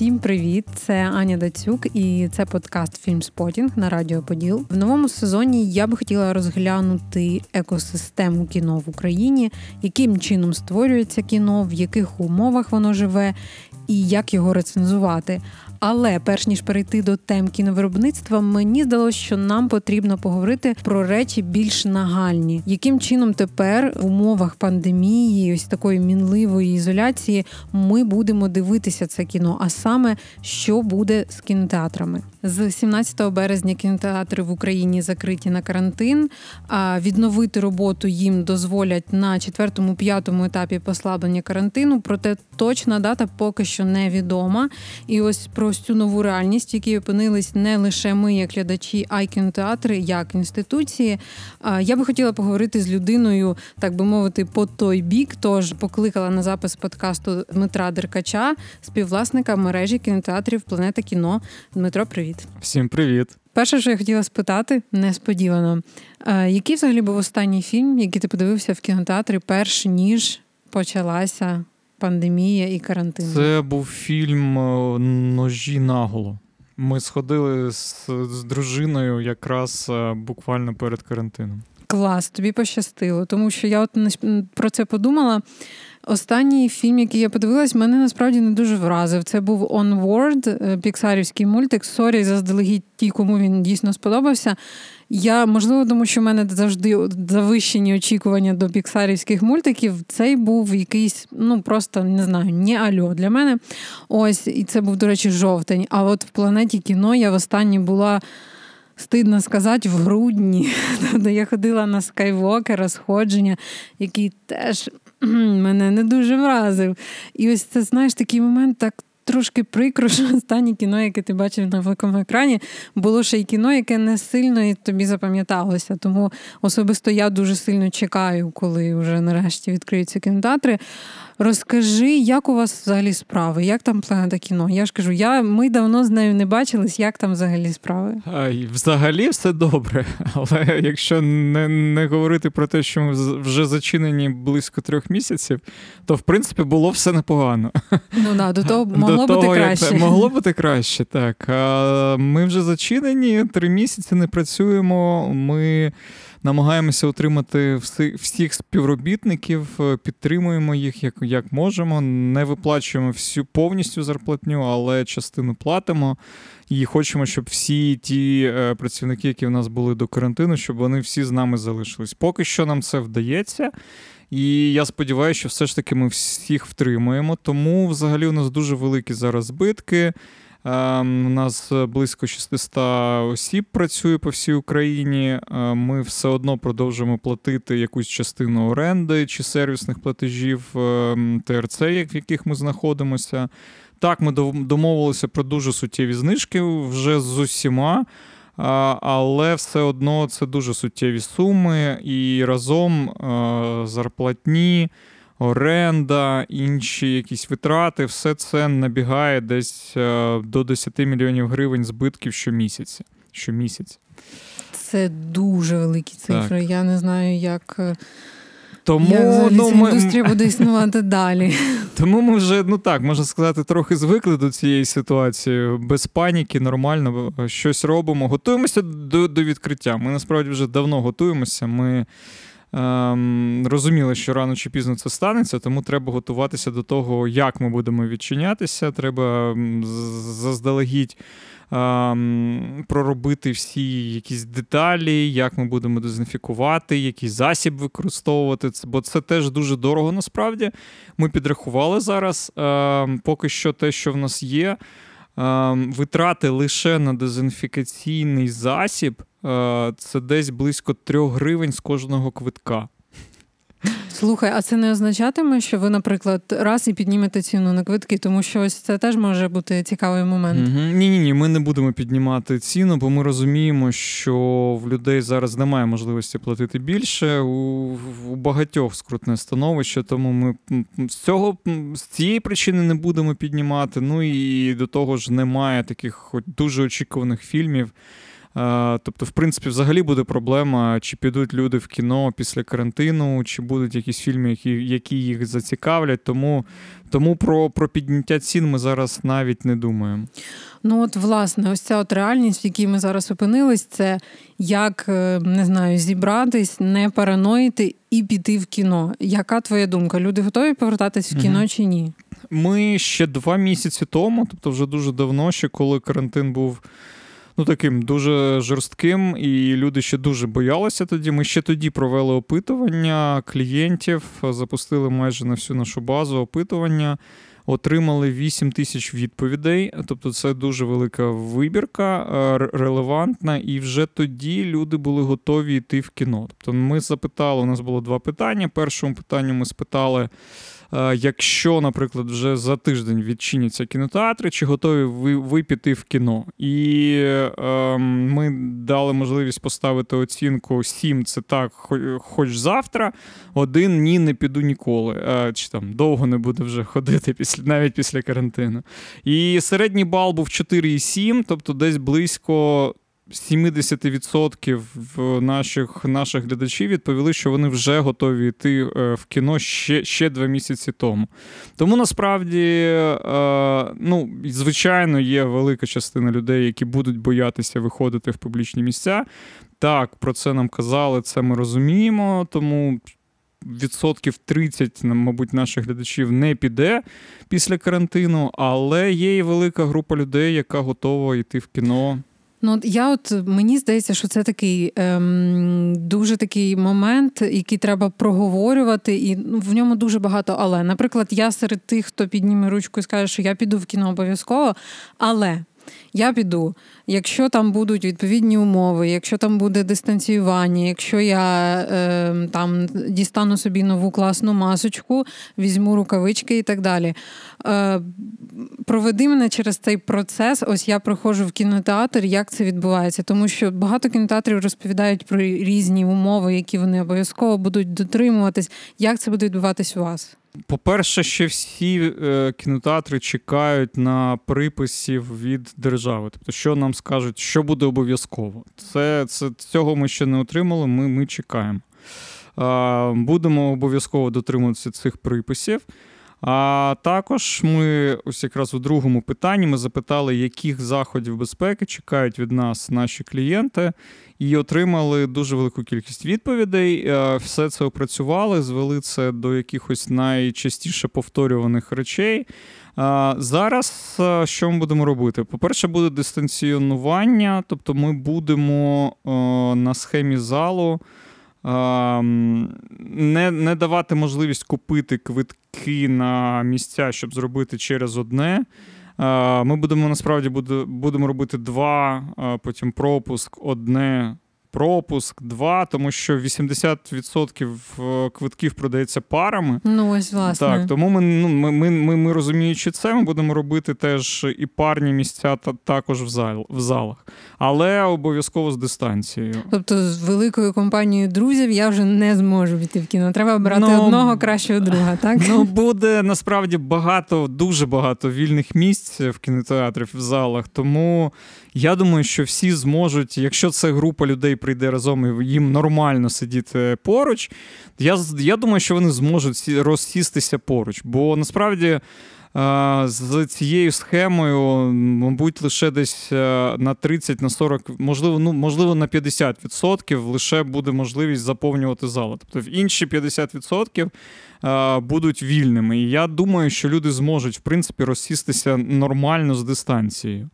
Всім привіт! Це Аня Дацюк, і це подкаст Фільмспотінг на Радіо Поділ. В новому сезоні я би хотіла розглянути екосистему кіно в Україні, яким чином створюється кіно, в яких умовах воно живе і як його рецензувати. Але перш ніж перейти до тем кіновиробництва, мені здалося, що нам потрібно поговорити про речі більш нагальні, яким чином тепер в умовах пандемії, ось такої мінливої ізоляції, ми будемо дивитися це кіно. А саме що буде з кінотеатрами з 17 березня кінотеатри в Україні закриті на карантин. А відновити роботу їм дозволять на четвертому п'ятому етапі послаблення карантину. Проте точна дата поки що невідома. І ось про ось цю нову реальність, в якій опинились не лише ми, як глядачі, а й кінотеатри, як інституції. Я би хотіла поговорити з людиною, так би мовити, по той бік. Тож покликала на запис подкасту Дмитра Деркача, співвласника мережі кінотеатрів Планета кіно. Дмитро, привіт. Всім привіт. Перше, що я хотіла спитати, несподівано, який взагалі був останній фільм, який ти подивився в кінотеатрі, перш ніж почалася пандемія і карантин? Це був фільм е, Ножі наголо. Ми сходили з, з дружиною якраз е, буквально перед карантином. Клас, тобі пощастило, тому що я от про це подумала. Останній фільм, який я подивилась, мене насправді не дуже вразив. Це був Onward, е, піксарівський мультик. Sorry, заздалегідь ті, кому він дійсно сподобався. Я можливо, тому що в мене завжди завищені очікування до піксарівських мультиків. Цей був якийсь, ну просто не знаю, не альо для мене. Ось, і це був, до речі, жовтень. А от в планеті кіно я востаннє була. Стидно сказати, в грудні, де я ходила на скайвокера, сходження, який теж мене не дуже вразив. І ось це, знаєш, такий момент так трошки прикро, що останнє кіно, яке ти бачив на великому екрані, було ще й кіно, яке не сильно і тобі запам'яталося. Тому особисто я дуже сильно чекаю, коли вже нарешті відкриються кінотеатри. Розкажи, як у вас взагалі справи? Як там планета кіно? Я ж кажу, я, ми давно з нею не бачились, як там взагалі справи? Взагалі все добре. Але якщо не не говорити про те, що ми вже зачинені близько трьох місяців, то в принципі було все непогано. Ну да, до того могло до бути того, краще. Могло бути краще, так. Ми вже зачинені, три місяці не працюємо. Ми намагаємося отримати всіх співробітників, е, підтримуємо їх як як можемо. Не виплачуємо всю повністю зарплатню, але частину платимо. І хочемо, щоб всі ті е, працівники, які в нас були до карантину, щоб вони всі з нами залишились. Поки що нам це вдається. І я сподіваюся, що все ж таки ми всіх втримуємо. Тому взагалі у нас дуже великі зараз збитки. Ем, у нас близько 600 осіб працює по всій Україні. Ем, ми все одно продовжуємо платити якусь частину оренди чи сервісних платежів ем, ТРЦ, в яких ми знаходимося. Так, ми домовилися про дуже суттєві знижки вже з усіма. Але все одно це дуже суттєві суми, і разом е, зарплатні, оренда, інші якісь витрати, все це набігає десь е, до 10 мільйонів гривень збитків щомісяця. щомісяця. Це дуже великі цифри. Так. Я не знаю, як. Тому Як ну, ця ми... індустрія буде існувати далі. Тому ми вже, ну так, можна сказати, трохи звикли до цієї ситуації. Без паніки, нормально щось робимо. Готуємося до до відкриття. Ми насправді вже давно готуємося. Ми ем, розуміли, що рано чи пізно це станеться, тому треба готуватися до того, як ми будемо відчинятися. Треба заздалегідь проробити всі якісь деталі, як ми будемо дезінфікувати, який засіб використовувати. Бо це теж дуже дорого насправді. Ми підрахували зараз. Ем, поки що те, що в нас є. Ем, витрати лише на дезінфікаційний засіб е, це десь близько 3 гривень з кожного квитка. Слухай, а це не означатиме, що ви, наприклад, раз і піднімете ціну на квитки, тому що ось це теж може бути цікавий момент. Ні, ні, ні, ми не будемо піднімати ціну, бо ми розуміємо, що в людей зараз немає можливості платити більше. У, у багатьох скрутне становище, тому ми з цього з цієї причини не будемо піднімати. Ну і до того ж немає таких хоч дуже очікуваних фільмів Тобто, в принципі, взагалі буде проблема, чи підуть люди в кіно після карантину, чи будуть якісь фільми, які які їх зацікавлять. Тому тому про про підняття цін ми зараз навіть не думаємо. Ну от, власне, ось ця от реальність, в якій ми зараз опинились, це як е, не знаю, зібратись, не параноїти і піти в кіно. Яка твоя думка? Люди готові повертатись в кіно угу. чи ні? Ми ще два місяці тому, тобто вже дуже давно, ще коли карантин був ну таким дуже жорстким, і люди ще дуже боялися тоді. Ми ще тоді провели опитування клієнтів, запустили майже на всю нашу базу опитування. Отримали 8 тисяч відповідей, тобто це дуже велика вибірка, релевантна, і вже тоді люди були готові йти в кіно. Тобто, ми запитали, у нас було два питання. Першому питанню ми спитали. Е, якщо, наприклад, вже за тиждень відчиняться кінотеатри, чи готові ви, ви піти в кіно? І е, ми дали можливість поставити оцінку 7 це так, хоч завтра, один ні, не піду ніколи. Е, чи там довго не буде вже ходити після навіть після карантину. І середній бал був 4,7, тобто десь близько 70% наших наших глядачів відповіли, що вони вже готові йти е, в кіно ще ще два місяці тому. Тому насправді, е, ну, звичайно, є велика частина людей, які будуть боятися виходити в публічні місця. Так, про це нам казали, це ми розуміємо, тому. Відсотків 30, мабуть, наших глядачів не піде після карантину, але є і велика група людей, яка готова йти в кіно. Ну я от мені здається, що це такий ем, дуже такий момент, який треба проговорювати, і ну, в ньому дуже багато. Але, наприклад, я серед тих, хто підніме ручку і скаже, що я піду в кіно обов'язково, але я піду. Якщо там будуть відповідні умови, якщо там буде дистанціювання, якщо я е, там дістану собі нову класну масочку, візьму рукавички і так далі. Е, Проведи мене через цей процес. Ось я проходжу в кінотеатр, як це відбувається, тому що багато кінотеатрів розповідають про різні умови, які вони обов'язково будуть дотримуватись. Як це буде відбуватись у вас? По-перше, ще всі е, кінотеатри чекають на приписів від держави. Тобто, що нам скажуть, що буде обов'язково. Це, це Цього ми ще не отримали, ми, ми чекаємо. Будемо обов'язково дотримуватися цих приписів. А також ми ось якраз у другому питанні ми запитали, яких заходів безпеки чекають від нас наші клієнти, і отримали дуже велику кількість відповідей. Е, все це опрацювали, звели це до якихось найчастіше повторюваних речей. Зараз е, що ми будемо робити? По-перше, буде дистанціонування, тобто ми будемо е, на схемі залу не не давати можливість купити квитки на місця, щоб зробити через одне. Ми будемо насправді будемо робити два, потім пропуск, одне пропуск, два, тому що 80% е, квитків продається парами. Ну, ось власне. Так, тому ми ну, ми, ми, ми, ми розуміючи це, ми будемо робити теж і парні місця та також в зал, в залах, але обов'язково з дистанцією. Тобто, з великою компанією друзів я вже не зможу піти в кіно. Треба обрати ну, одного кращого друга. Так ну буде насправді багато, дуже багато вільних місць в кінотеатрі в залах. Тому я думаю, що всі зможуть, якщо це група людей прийде разом і їм нормально сидіти поруч, я я думаю, що вони зможуть розсістися поруч. Бо насправді. З цією схемою, мабуть, лише десь е, на 30 на 40, можливо, ну можливо, на 50% лише буде можливість заповнювати зали. Тобто в інші 50% будуть вільними. І я думаю, що люди зможуть в принципі розсістися нормально з дистанцією.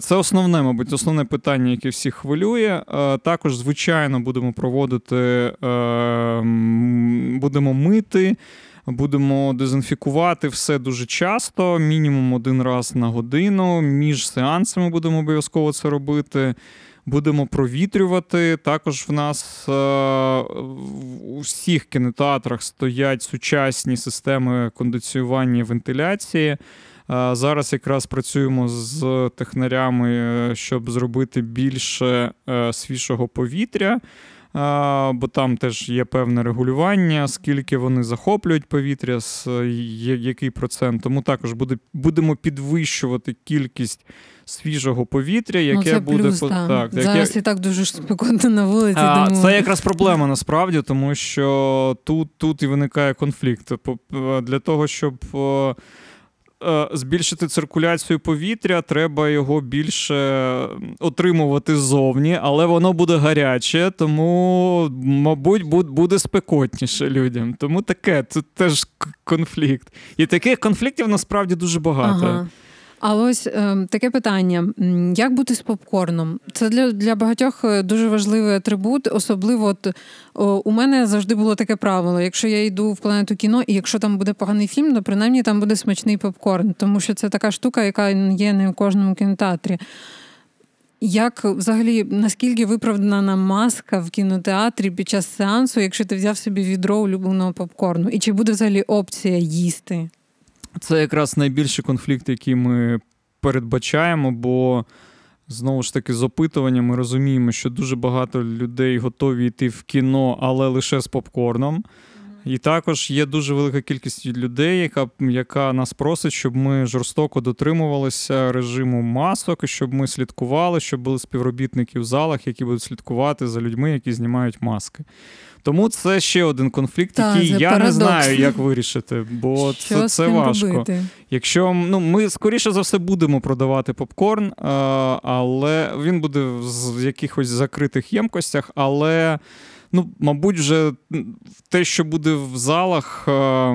Це основне, мабуть, основне питання, яке всіх хвилює. Також, звичайно, будемо проводити, е, будемо мити. Будемо дезінфікувати все дуже часто, мінімум один раз на годину. Між сеансами будемо обов'язково це робити. Будемо провітрювати. Також в нас е, у всіх кінотеатрах стоять сучасні системи кондиціювання і вентиляції. Е, зараз якраз працюємо з технарями, е, щоб зробити більше свіжого повітря бо там теж є певне регулювання, скільки вони захоплюють повітря, який процент. Тому також буде, будемо підвищувати кількість свіжого повітря, яке ну, буде плюс, по... так. так зараз яке... і так дуже спекотно на вулиці. А, тому... Це якраз проблема насправді, тому що тут тут і виникає конфлікт. Для того, щоб збільшити циркуляцію повітря, треба його більше отримувати ззовні, але воно буде гаряче, тому, мабуть, буде спекотніше людям. Тому таке, це теж конфлікт. І таких конфліктів насправді дуже багато. Ага. А ось е, таке питання: як бути з попкорном? Це для для багатьох е, дуже важливий атрибут. Особливо от, о, у мене завжди було таке правило: якщо я йду в планету кіно, і якщо там буде поганий фільм, то принаймні там буде смачний попкорн, тому що це така штука, яка є не в кожному кінотеатрі. Як взагалі наскільки виправдана маска в кінотеатрі під час сеансу, якщо ти взяв собі відро улюбленого попкорну? І чи буде взагалі опція їсти? Це якраз найбільший конфлікт, який ми передбачаємо, бо знову ж таки з опитування ми розуміємо, що дуже багато людей готові йти в кіно, але лише з попкорном. І також є дуже велика кількість людей, яка яка нас просить, щоб ми жорстоко дотримувалися режиму масок, щоб ми слідкували, щоб були співробітники в залах, які будуть слідкувати за людьми, які знімають маски. Тому це ще один конфлікт, Та, який я парадокс. не знаю, як вирішити, бо Що це це важко. Робити? Якщо ну ми скоріше за все будемо продавати попкорн, але він буде в якихось закритих ємкостях, але. Ну, мабуть, вже те, що буде в залах,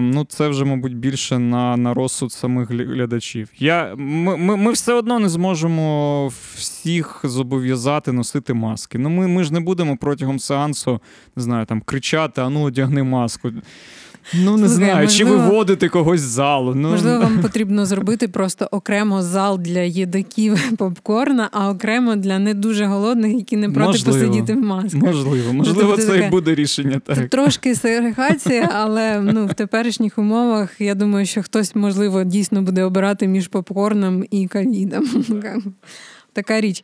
ну це вже, мабуть, більше на на розсуд самих глядачів. Я, Ми ми, ми все одно не зможемо всіх зобов'язати носити маски. Ну, Ми ми ж не будемо протягом сеансу не знаю, там кричати, а ну одягни маску. Ну, не Слухай, знаю, можливо, чи виводити когось з залу. Ну. Можливо, вам потрібно зробити просто окремо зал для їдаків попкорна, а окремо для не дуже голодних, які не проти можливо, посидіти в масках. Можливо, можливо, це і буде рішення. так. Це трошки сегрегація, але ну, в теперішніх умовах я думаю, що хтось, можливо, дійсно буде обирати між попкорном і ковідом. Така річ.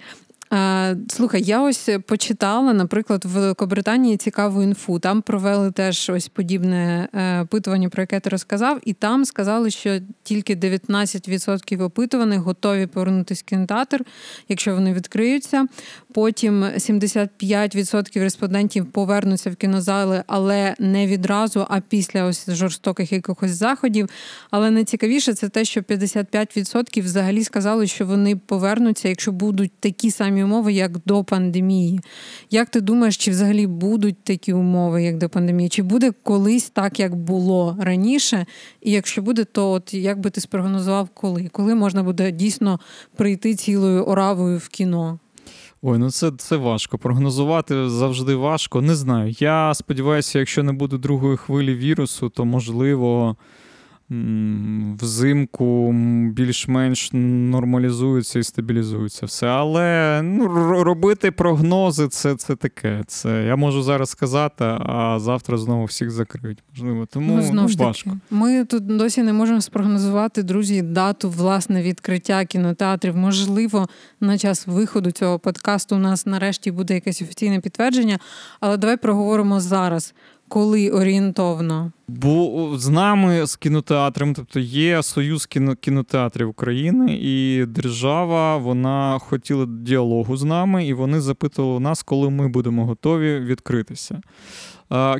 Слухай, я ось почитала, наприклад, в Великобританії цікаву інфу. Там провели теж ось подібне е, опитування, про яке ти розказав, і там сказали, що тільки 19% опитуваних готові повернутися в кінотеатр, якщо вони відкриються. Потім 75% респондентів повернуться в кінозали, але не відразу, а після ось жорстоких якихось заходів. Але найцікавіше це те, що 55% взагалі сказали, що вони повернуться, якщо будуть такі самі самі умови, як до пандемії. Як ти думаєш, чи взагалі будуть такі умови, як до пандемії? Чи буде колись так, як було раніше? І якщо буде, то от як би ти спрогнозував, коли? Коли можна буде дійсно прийти цілою оравою в кіно? Ой, ну це це важко. Прогнозувати завжди важко. Не знаю. Я сподіваюся, якщо не буде другої хвилі вірусу, то можливо взимку більш-менш нормалізується і стабілізується все. Але ну, робити прогнози це це таке. Це Я можу зараз сказати, а завтра знову всіх закриють. Можливо, тому ну, знову ж важко. Таки, ми тут досі не можемо спрогнозувати, друзі, дату власне відкриття кінотеатрів. Можливо, на час виходу цього подкасту у нас нарешті буде якесь офіційне підтвердження. Але давай проговоримо зараз коли орієнтовно? Бо з нами з кінотеатром, тобто є Союз кіно, кінотеатрів України, і держава вона хотіла діалогу з нами, і вони запитували нас, коли ми будемо готові відкритися.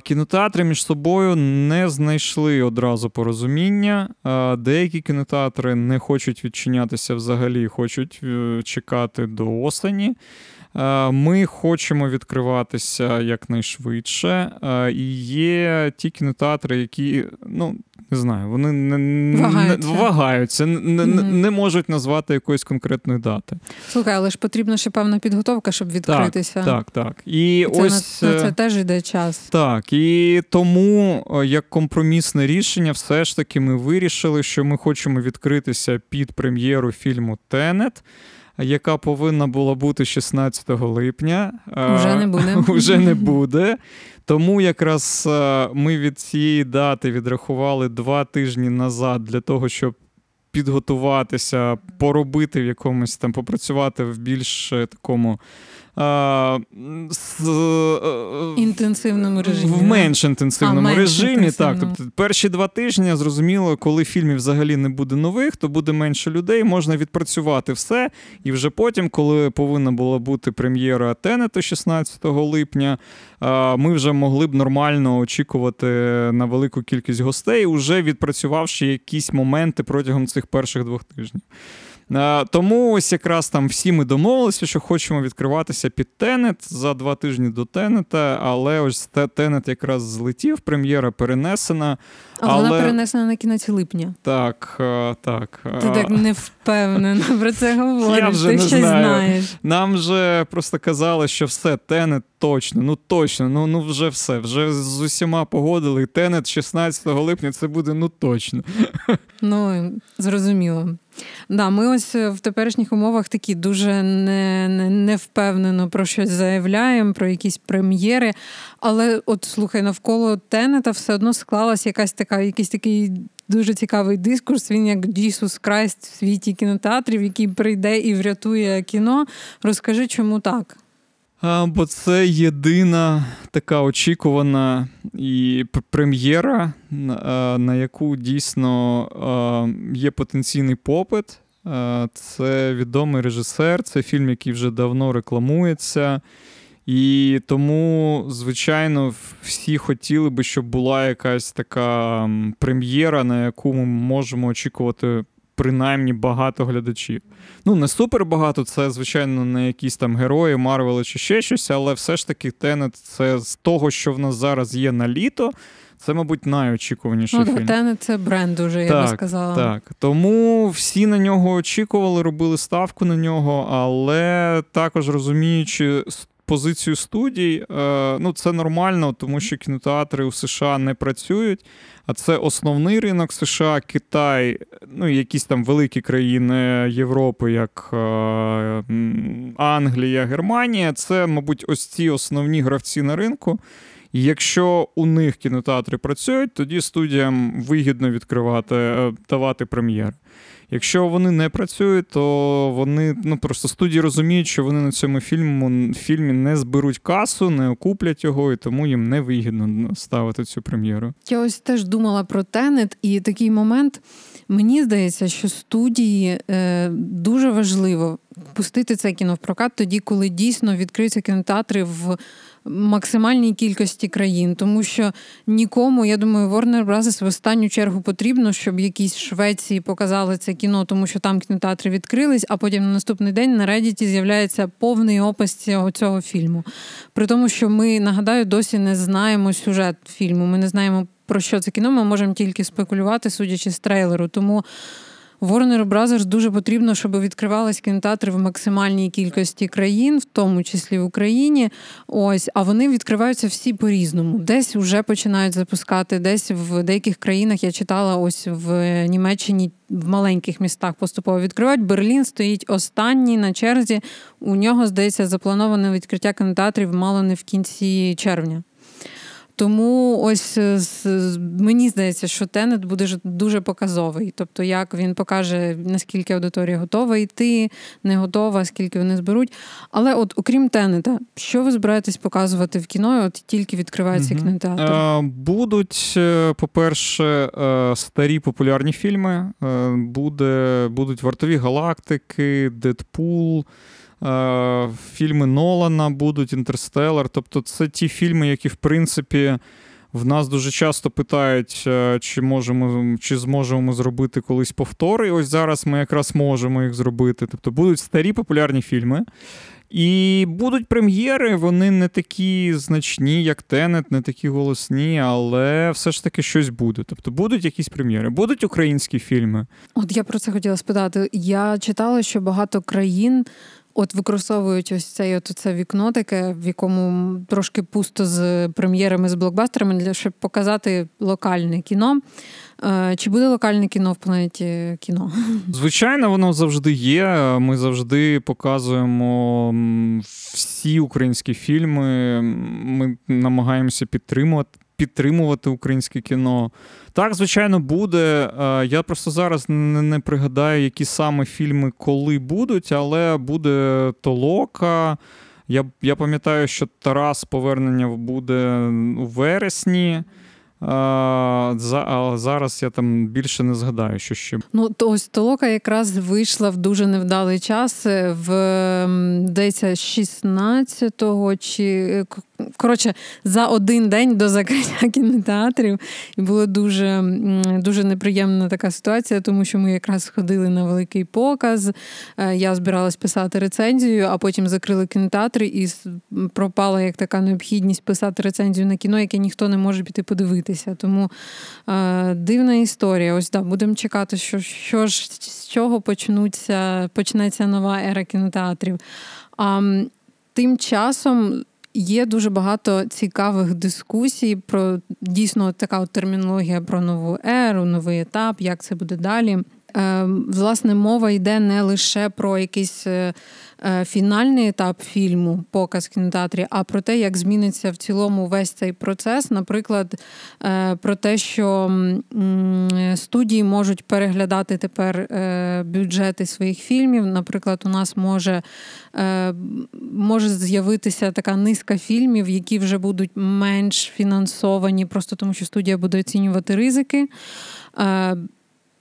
Кінотеатри між собою не знайшли одразу порозуміння. Деякі кінотеатри не хочуть відчинятися взагалі, хочуть е, чекати до осені. Е, ми хочемо відкриватися якнайшвидше. Е, і є ті кінотеатри, які ну не знаю, вони не вагаються, не, вагаються, не, mm не можуть назвати якоїсь конкретної дати. Слухай, але ж потрібна ще певна підготовка, щоб відкритися. Так, так. так. І це ось на, на це теж йде час. Так, і тому як компромісне рішення, все ж таки ми вирішили, що ми хочемо відкритися під прем'єру фільму Тенет яка повинна була бути 16 липня. Уже не буде. Уже не буде. Тому якраз ми від цієї дати відрахували два тижні назад для того, щоб підготуватися, поробити в якомусь там, попрацювати в більш такому з інтенсивному режимі. В менш інтенсивному а, режимі. Менш так. Тобто перші два тижні зрозуміло, коли фільмів взагалі не буде нових, то буде менше людей, можна відпрацювати все. І вже потім, коли повинна була бути прем'єра Тенета 16 липня, ми вже могли б нормально очікувати на велику кількість гостей, уже відпрацювавши якісь моменти протягом цих перших двох тижнів. Тому ось якраз там всі ми домовилися, що хочемо відкриватися під Тенет за два тижні до Тенета, але ось Тенет якраз злетів, прем'єра перенесена. А але вона перенесена на кінець липня. Так, так. Ти так не впевнено про це говориш. Я вже Ти не ще знаю. знаєш. Нам вже просто казали, що все, Тенет точно, ну точно, ну ну вже все. Вже з усіма погодили. Тенет 16 липня це буде ну точно. Ну, зрозуміло. Да, Ми ось в теперішніх умовах такі дуже не, не, не впевнено про щось заявляємо, про якісь прем'єри. Але от слухай, навколо Тенета все одно склалась якась така, якийсь такий. Дуже цікавий дискурс. Він як Джісус Крайст в світі кінотеатрів, який прийде і врятує кіно. Розкажи, чому так? А, Бо це єдина така очікувана і прем'єра, на яку дійсно є потенційний попит. Це відомий режисер, це фільм, який вже давно рекламується. І тому, звичайно, всі хотіли би, щоб була якась така прем'єра, на яку ми можемо очікувати принаймні багато глядачів. Ну, не супер багато, це, звичайно, не якісь там герої, Марвели чи ще щось, але все ж таки Тенет це з того, що в нас зараз є на літо. Це, мабуть, найочікуваніший ну, фільм. Тенет це бренд уже, я так, би сказала. Так. Тому всі на нього очікували, робили ставку на нього, але також розуміючи позицію студій, е, ну це нормально, тому що кінотеатри у США не працюють. А це основний ринок США, Китай, ну якісь там великі країни Європи, як е, Англія, Германія. Це, мабуть, ось ці основні гравці на ринку. І якщо у них кінотеатри працюють, тоді студіям вигідно відкривати, е, давати прем'єри. Якщо вони не працюють, то вони ну просто студії розуміють, що вони на цьому фільму, фільмі не зберуть касу, не окуплять його, і тому їм не вигідно ставити цю прем'єру. Я ось теж думала про Тенет, і такий момент мені здається, що студії е, дуже важливо пустити це кіно в прокат тоді, коли дійсно відкриються кінотеатри в максимальній кількості країн, тому що нікому, я думаю, Warner Bros. в останню чергу потрібно, щоб якісь Швеції показали це кіно, тому що там кінотеатри відкрились, а потім на наступний день на Reddit з'являється повний опис цього, цього фільму. При тому, що ми нагадаю, досі не знаємо сюжет фільму. Ми не знаємо про що це кіно. Ми можемо тільки спекулювати, судячи з трейлеру. Тому. Warner Brothers дуже потрібно, щоб відкривались кінотеатри в максимальній кількості країн, в тому числі в Україні. Ось, а вони відкриваються всі по-різному. Десь вже починають запускати, десь в деяких країнах я читала ось в Німеччині. В маленьких містах поступово відкривають. Берлін стоїть останній на черзі. У нього здається заплановане відкриття кінотеатрів мало не в кінці червня. Тому ось е, мені здається, що Тенет буде дуже показовий. Тобто, як він покаже, наскільки аудиторія готова йти, не готова, скільки вони зберуть. Але, от, окрім Тенета, що ви збираєтесь показувати в кіно? От тільки відкривається угу. кінотеатр? Будуть, е, по-перше, е, старі популярні фільми. Буде, Будуть вартові галактики, Дедпул. Е, фільми Нолана будуть, Інтерстеллар. Тобто, це ті фільми, які, в принципі, в нас дуже часто питають, е, чи можемо, чи зможемо ми зробити колись повтори. І ось зараз ми якраз можемо їх зробити. Тобто будуть старі популярні фільми. І будуть прем'єри, вони не такі значні, як Тенет, не такі голосні, але все ж таки щось буде. Тобто будуть якісь прем'єри, будуть українські фільми. От я про це хотіла спитати. Я читала, що багато країн От використовують ось це от це вікно, таке, в якому трошки пусто з прем'єрами, з блокбастерами, для щоб показати локальне кіно. Е, чи буде локальне кіно в планеті кіно? Звичайно, воно завжди є. Ми завжди показуємо всі українські фільми. Ми намагаємося підтримувати підтримувати українське кіно. Так, звичайно, буде. Е, я просто зараз не, пригадаю, які саме фільми коли будуть, але буде Толока. Я я пам'ятаю, що Тарас повернення буде у вересні. А, за, зараз я там більше не згадаю, що ще. Ну, то ось толока якраз вийшла в дуже невдалий час, е, в здається, 16-го чи е, коротше за один день до закриття кінотеатрів. І була дуже дуже неприємна така ситуація, тому що ми якраз ходили на великий показ. Е, я збиралась писати рецензію, а потім закрили кінотеатри і пропала як така необхідність писати рецензію на кіно, яке ніхто не може піти подивитися. Тому е, дивна історія. Ось да, будемо чекати, що що ж з чого почнуться, почнеться нова ера кінотеатрів. А тим часом Є дуже багато цікавих дискусій про дійсно така от термінологія про нову еру, новий етап, як це буде далі. Е, власне, мова йде не лише про якийсь е, фінальний етап фільму, показ в кінотеатрі, а про те, як зміниться в цілому весь цей процес. Наприклад, про те, що студії можуть переглядати тепер бюджети своїх фільмів. Наприклад, у нас може може з'явитися така низка фільмів, які вже будуть менш фінансовані, просто тому що студія буде оцінювати ризики.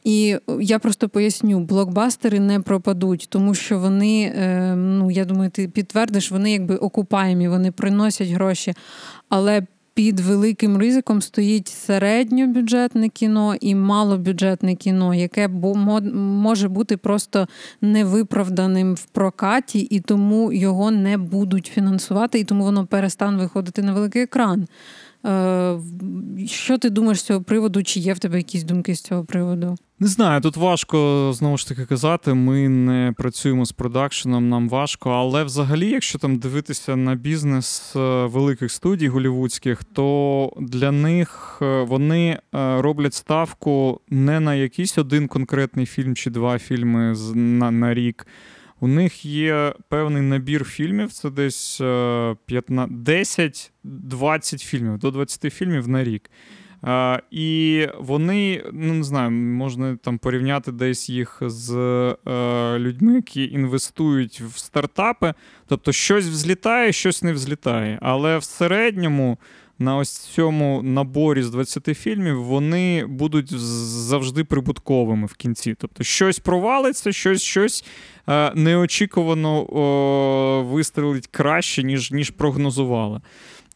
І я просто поясню, блокбастери не пропадуть, тому що вони, е, ну я думаю, ти підтвердиш, вони якби окупаємі, вони приносять гроші. Але під великим ризиком стоїть середньобюджетне кіно і малобюджетне кіно, яке може бути просто невиправданим в прокаті, і тому його не будуть фінансувати, і тому воно перестане виходити на великий екран. Е, що ти думаєш з цього приводу? Чи є в тебе якісь думки з цього приводу? Не знаю, тут важко знову ж таки казати. Ми не працюємо з продакшеном, нам важко. Але взагалі, якщо там дивитися на бізнес е, великих студій голівудських, то для них е, вони роблять ставку не на якийсь один конкретний фільм чи два фільми на, на рік. У них є певний набір фільмів, це десь 10-20 е, фільмів, до 20 фільмів на рік. Uh, і вони, ну не знаю, можна там порівняти десь їх з uh, людьми, які інвестують в стартапи. Тобто щось взлітає, щось не взлітає. Але в середньому на ось цьому наборі з 20 фільмів вони будуть завжди прибутковими в кінці. Тобто щось провалиться, щось щось е, неочікувано о, вистрелить краще, ніж, ніж прогнозували.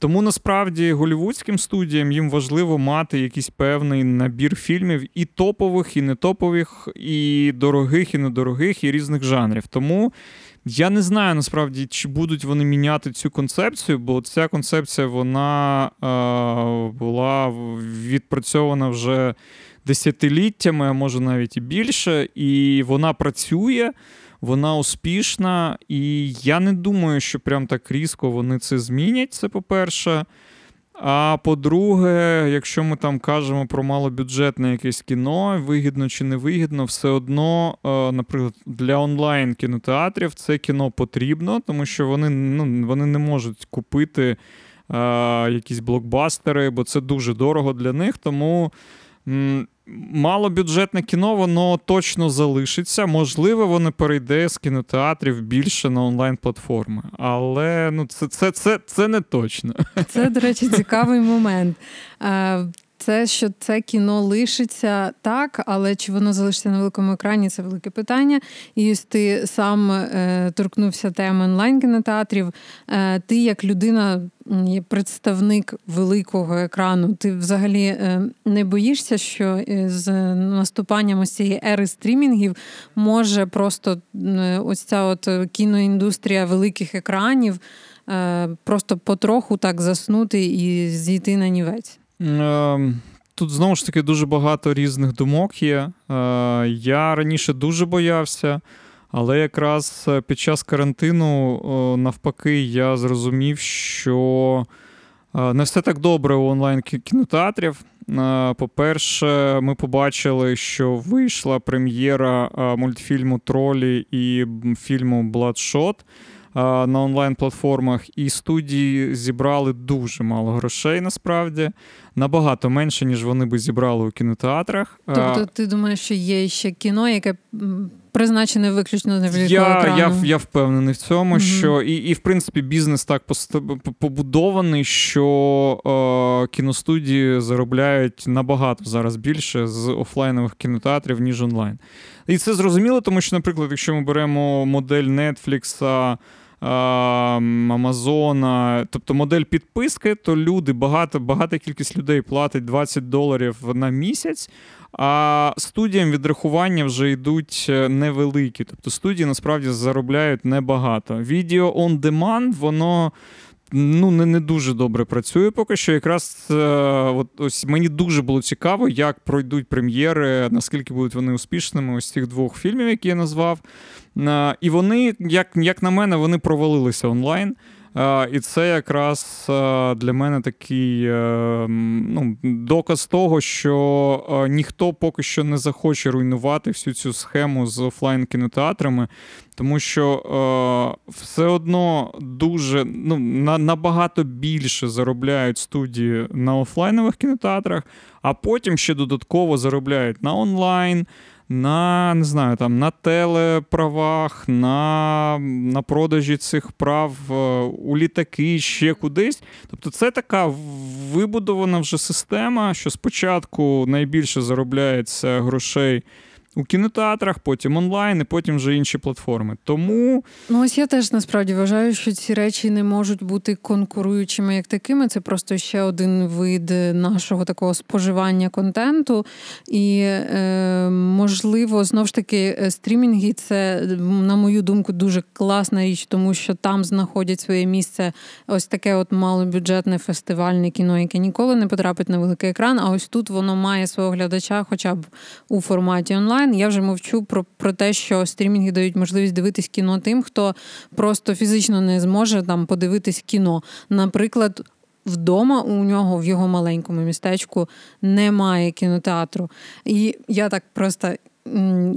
Тому насправді голівудським студіям їм важливо мати якийсь певний набір фільмів і топових, і нетопових, і дорогих, і недорогих, і різних жанрів. Тому я не знаю насправді, чи будуть вони міняти цю концепцію, бо ця концепція вона е, була відпрацьована вже десятиліттями, а може навіть і більше, і вона працює. Вона успішна, і я не думаю, що прям так різко вони це змінять. Це по-перше. А по-друге, якщо ми там кажемо про малобюджетне якесь кіно, вигідно чи не вигідно, все одно, е, наприклад, для онлайн кінотеатрів це кіно потрібно, тому що вони ну, вони не можуть купити е, якісь блокбастери, бо це дуже дорого для них. Тому малобюджетне кіно, воно точно залишиться. Можливо, воно перейде з кінотеатрів більше на онлайн-платформи. Але ну, це, це, це, це не точно. Це, до речі, цікавий момент. Е, це що це кіно лишиться так, але чи воно залишиться на великому екрані, це велике питання. І ти сам е, торкнувся теми онлайн-кінотеатрів. Е, ти, як людина, представник великого екрану, ти взагалі е, не боїшся, що е, з наступанням ось цієї ери стрімінгів може просто е, ось ця от кіноіндустрія великих екранів просто потроху так заснути і зійти на нівець. Ем, тут знову ж таки дуже багато різних думок є. Е, я раніше дуже боявся, але якраз е, під час карантину, навпаки, я зрозумів, що е, не все так добре у онлайн-кінотеатрів. По-перше, ми побачили, що вийшла прем'єра мультфільму Тролі і фільму Bloodshot на онлайн-платформах, і студії зібрали дуже мало грошей насправді, набагато менше, ніж вони би зібрали у кінотеатрах. Тобто, ти думаєш, що є ще кіно, яке призначене виключно для я, я я, впевнений в цьому, mm що і, і в принципі бізнес так побудований, що е, кіностудії заробляють набагато зараз більше з офлайнових кінотеатрів, ніж онлайн. І це зрозуміло, тому що, наприклад, якщо ми беремо модель Netflix, Амазона, тобто модель підписки, то люди, багато, багата кількість людей платить 20 доларів на місяць. А студіям відрахування вже йдуть е, невеликі. Тобто студії насправді заробляють небагато. Відео on demand, воно ну, не не дуже добре працює поки що. Якраз е, от ось мені дуже було цікаво, як пройдуть прем'єри, наскільки будуть вони успішними ось цих двох фільмів, які я назвав. Е, і вони, як, як на мене, вони провалилися онлайн. І це якраз для мене такий е, ну, доказ того, що ніхто поки що не захоче руйнувати всю цю схему з офлайн кінотеатрами, тому що все одно дуже ну, набагато більше заробляють студії на офлайнових кінотеатрах, а потім ще додатково заробляють на онлайн на не знаю, там, на телеправах, на на продажі цих прав е, у літаки, ще кудись. Тобто, це така вибудована вже система, що спочатку найбільше заробляється грошей у кінотеатрах, потім онлайн, і потім вже інші платформи. Тому ну ось я теж насправді вважаю, що ці речі не можуть бути конкуруючими як такими. Це просто ще один вид нашого такого споживання контенту. І е, можливо, знову ж таки, е, стрімінги це, на мою думку, дуже класна річ, тому що там знаходять своє місце ось таке от малобюджетне фестивальне кіно, яке ніколи не потрапить на великий екран. А ось тут воно має свого глядача, хоча б у форматі онлайн онлайн. Я вже мовчу про про те, що стрімінги дають можливість дивитись кіно тим, хто просто фізично не зможе там подивитись кіно. Наприклад. Вдома у нього в його маленькому містечку немає кінотеатру. І я так просто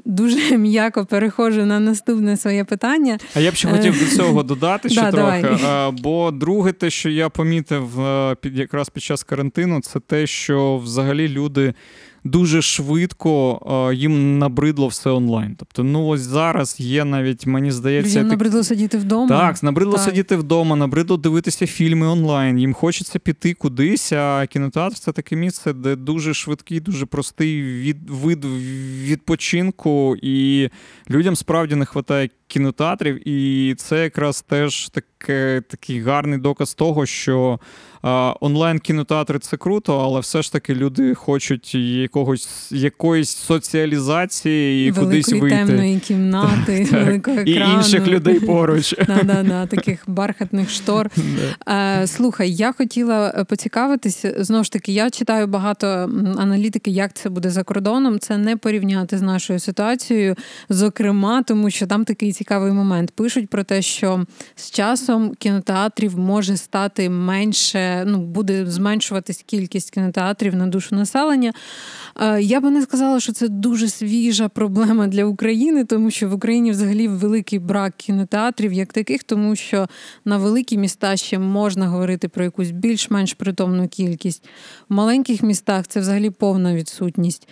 дуже м'яко переходжу на наступне своє питання. А я б ще хотів до цього додати ще трохи. Бо друге, те, що я помітив е, якраз під час карантину, це те, що взагалі люди дуже швидко е, їм набридло все онлайн. Тобто, ну ось зараз є навіть, мені здається, Людям набридло сидіти вдома. Так, набридло так. сидіти вдома, набридло дивитися фільми онлайн. Їм хочеться піти кудись. А кінотеатр це таке місце, де дуже швидкий, дуже простий від, вид відпочинку, і людям справді не вистачає кінотеатрів. І це якраз теж таке, такий гарний доказ того, що. Онлайн-кінотеатри це круто, але все ж таки люди хочуть якогось якоїсь соціалізації і Великої кудись вийти. темної кімнати, великого екрану. І інших людей поруч. Да-да-да, Таких бархатних штор. Е, слухай, я хотіла е, поцікавитися. Знову ж таки, я читаю багато аналітики, як це буде за кордоном. Це не порівняти з нашою ситуацією. Зокрема, тому що там такий цікавий момент. Пишуть про те, що з часом кінотеатрів може стати менше ну, буде зменшуватись кількість кінотеатрів на душу населення. Е, я би не сказала, що це дуже свіжа проблема для України, тому що в Україні взагалі великий брак кінотеатрів як таких, тому що на великі міста ще можна говорити про якусь більш-менш притомну кількість. В маленьких містах це взагалі повна відсутність.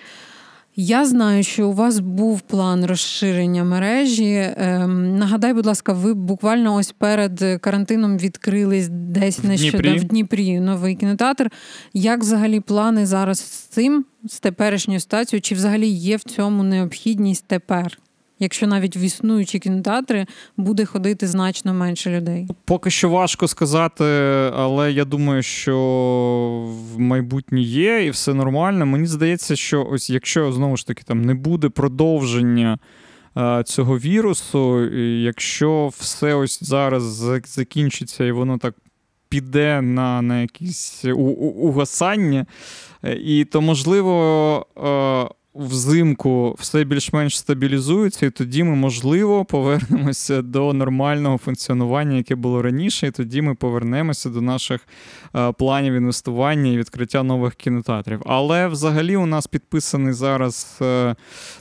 Я знаю, що у вас був план розширення мережі. Ем, нагадай, будь ласка, ви буквально ось перед карантином відкрились десь нещодавно в Дніпрі новий кінотеатр. Як взагалі плани зараз з цим, з теперішньою ситуацією? Чи взагалі є в цьому необхідність тепер? Якщо навіть в існуючі кінотеатри буде ходити значно менше людей? Поки що важко сказати, але я думаю, що в майбутнє є і все нормально. Мені здається, що ось якщо знову ж таки там не буде продовження. Е, цього вірусу, якщо все ось зараз закінчиться і воно так піде на на якісь угасання, е, і то можливо е, взимку все більш-менш стабілізується, і тоді ми, можливо, повернемося до нормального функціонування, яке було раніше, і тоді ми повернемося до наших е, планів інвестування і відкриття нових кінотеатрів. Але взагалі у нас підписаний зараз е,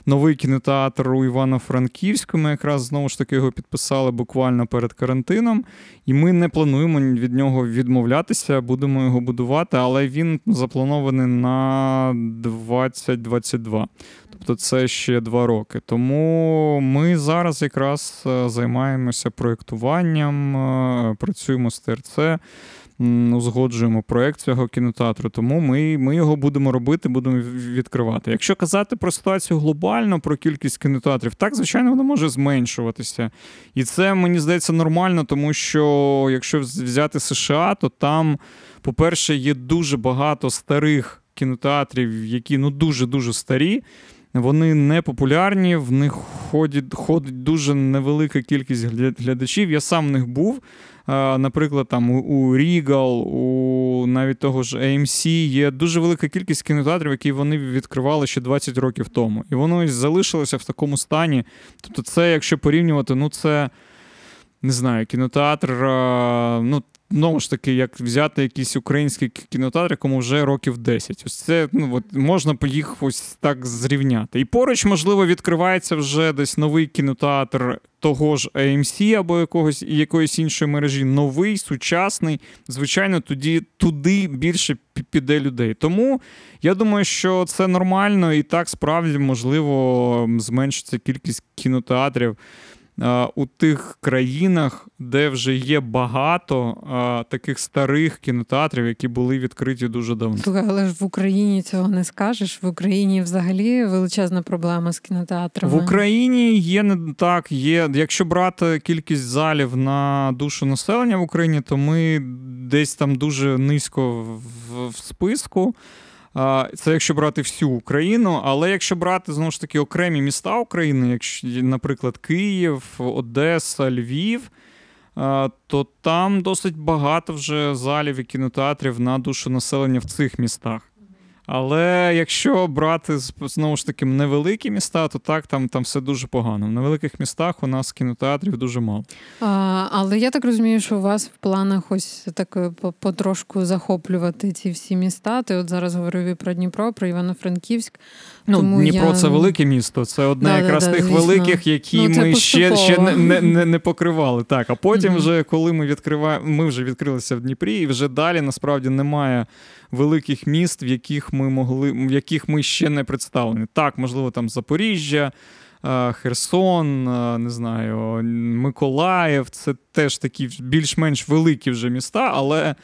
новий кінотеатр у Івано-Франківську. Ми якраз знову ж таки його підписали буквально перед карантином, і ми не плануємо від нього відмовлятися, будемо його будувати, але він запланований на 2022. 2. Тобто це ще два роки. Тому ми зараз якраз е, займаємося проєктуванням, е, працюємо з ТРЦ узгоджуємо проект цього кінотеатру, тому ми ми його будемо робити, будемо відкривати. Якщо казати про ситуацію глобально, про кількість кінотеатрів, так, звичайно, вона може зменшуватися. І це, мені здається, нормально, тому що якщо взяти США, то там, по-перше, є дуже багато старих кінотеатрів, які ну дуже-дуже старі. Вони не популярні, в них ходить ходить дуже невелика кількість глядачів. Я сам в них був. Наприклад, там у Regal, у навіть того ж AMC є дуже велика кількість кінотеатрів, які вони відкривали ще 20 років тому. І воно залишилося в такому стані. Тобто, це, якщо порівнювати, ну це не знаю, кінотеатр. ну, Знову ж таки, як взяти якийсь український кінотеатр, якому вже років 10. Ось це ну, от можна їх ось так зрівняти. І поруч, можливо, відкривається вже десь новий кінотеатр того ж AMC або якогось якоїсь іншої мережі, новий, сучасний. Звичайно, тоді туди більше піде людей. Тому я думаю, що це нормально і так справді можливо зменшиться кількість кінотеатрів у тих країнах, де вже є багато а, таких старих кінотеатрів, які були відкриті дуже давно. Слухай, але ж в Україні цього не скажеш. В Україні взагалі величезна проблема з кінотеатрами. В Україні є не так. Є, якщо брати кількість залів на душу населення в Україні, то ми десь там дуже низько в, в списку. Це якщо брати всю Україну, але якщо брати знову ж таки окремі міста України, якщо, наприклад, Київ, Одеса, Львів, то там досить багато вже залів і кінотеатрів на душу населення в цих містах. Але якщо брати знову ж таки невеликі міста, то так там там все дуже погано. В невеликих містах у нас кінотеатрів дуже мало. А, Але я так розумію, що у вас в планах ось так е, потрошку захоплювати ці всі міста. Ти от зараз говорив і про Дніпро, про Івано-Франківськ. Ну, Тому Дніпро я... це велике місто. Це одне да, якраз да, тих звісно. великих, які ну, ми ще ще не не, не покривали. Так, а потім, mm-hmm. вже коли ми відкриваємо, ми вже відкрилися в Дніпрі, і вже далі насправді немає великих міст, в яких ми могли, в яких ми ще не представлені. Так, можливо, там Запоріжжя. Херсон, не знаю, Миколаїв це теж такі більш-менш великі вже міста, але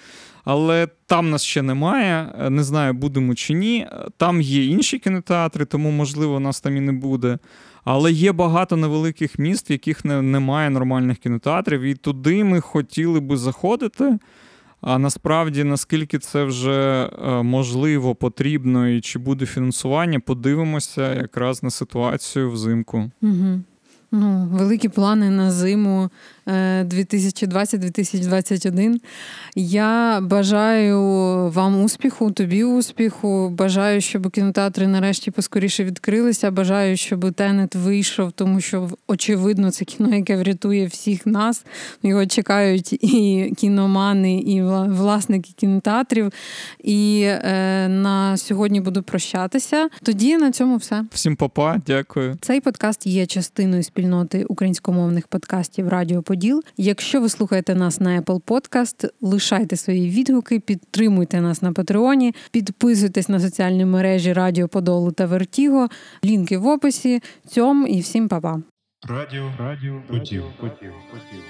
але там нас ще немає. Не знаю, будемо чи ні. Там є інші кінотеатри, тому, можливо, нас там і не буде. Але є багато невеликих міст, в яких не, немає нормальних кінотеатрів, і туди ми хотіли би заходити. А насправді, наскільки це вже е, можливо, потрібно і чи буде фінансування, подивимося якраз на ситуацію взимку. Угу. Ну, великі плани на зиму 2020-2021. Е, Я бажаю вам успіху, тобі успіху. Бажаю, щоб кінотеатри нарешті поскоріше відкрилися. Бажаю, щоб Тенет вийшов, тому що очевидно це кіно, яке врятує всіх нас. Його чекають і кіномани, і власники кінотеатрів. І е, на сьогодні буду прощатися. Тоді на цьому все. Всім папа, дякую. Цей подкаст є частиною спільноти українськомовних подкастів Радіо Поділ. Якщо ви слухаєте нас на Apple Podcast, лишайте свої відгуки, підтримуйте нас на Патреоні, підписуйтесь на соціальні мережі Радіо Подолу та Вертіго. Лінки в описі. Цьом і всім па-па. Радіо Радіо Поділ. Поділ. Поділ.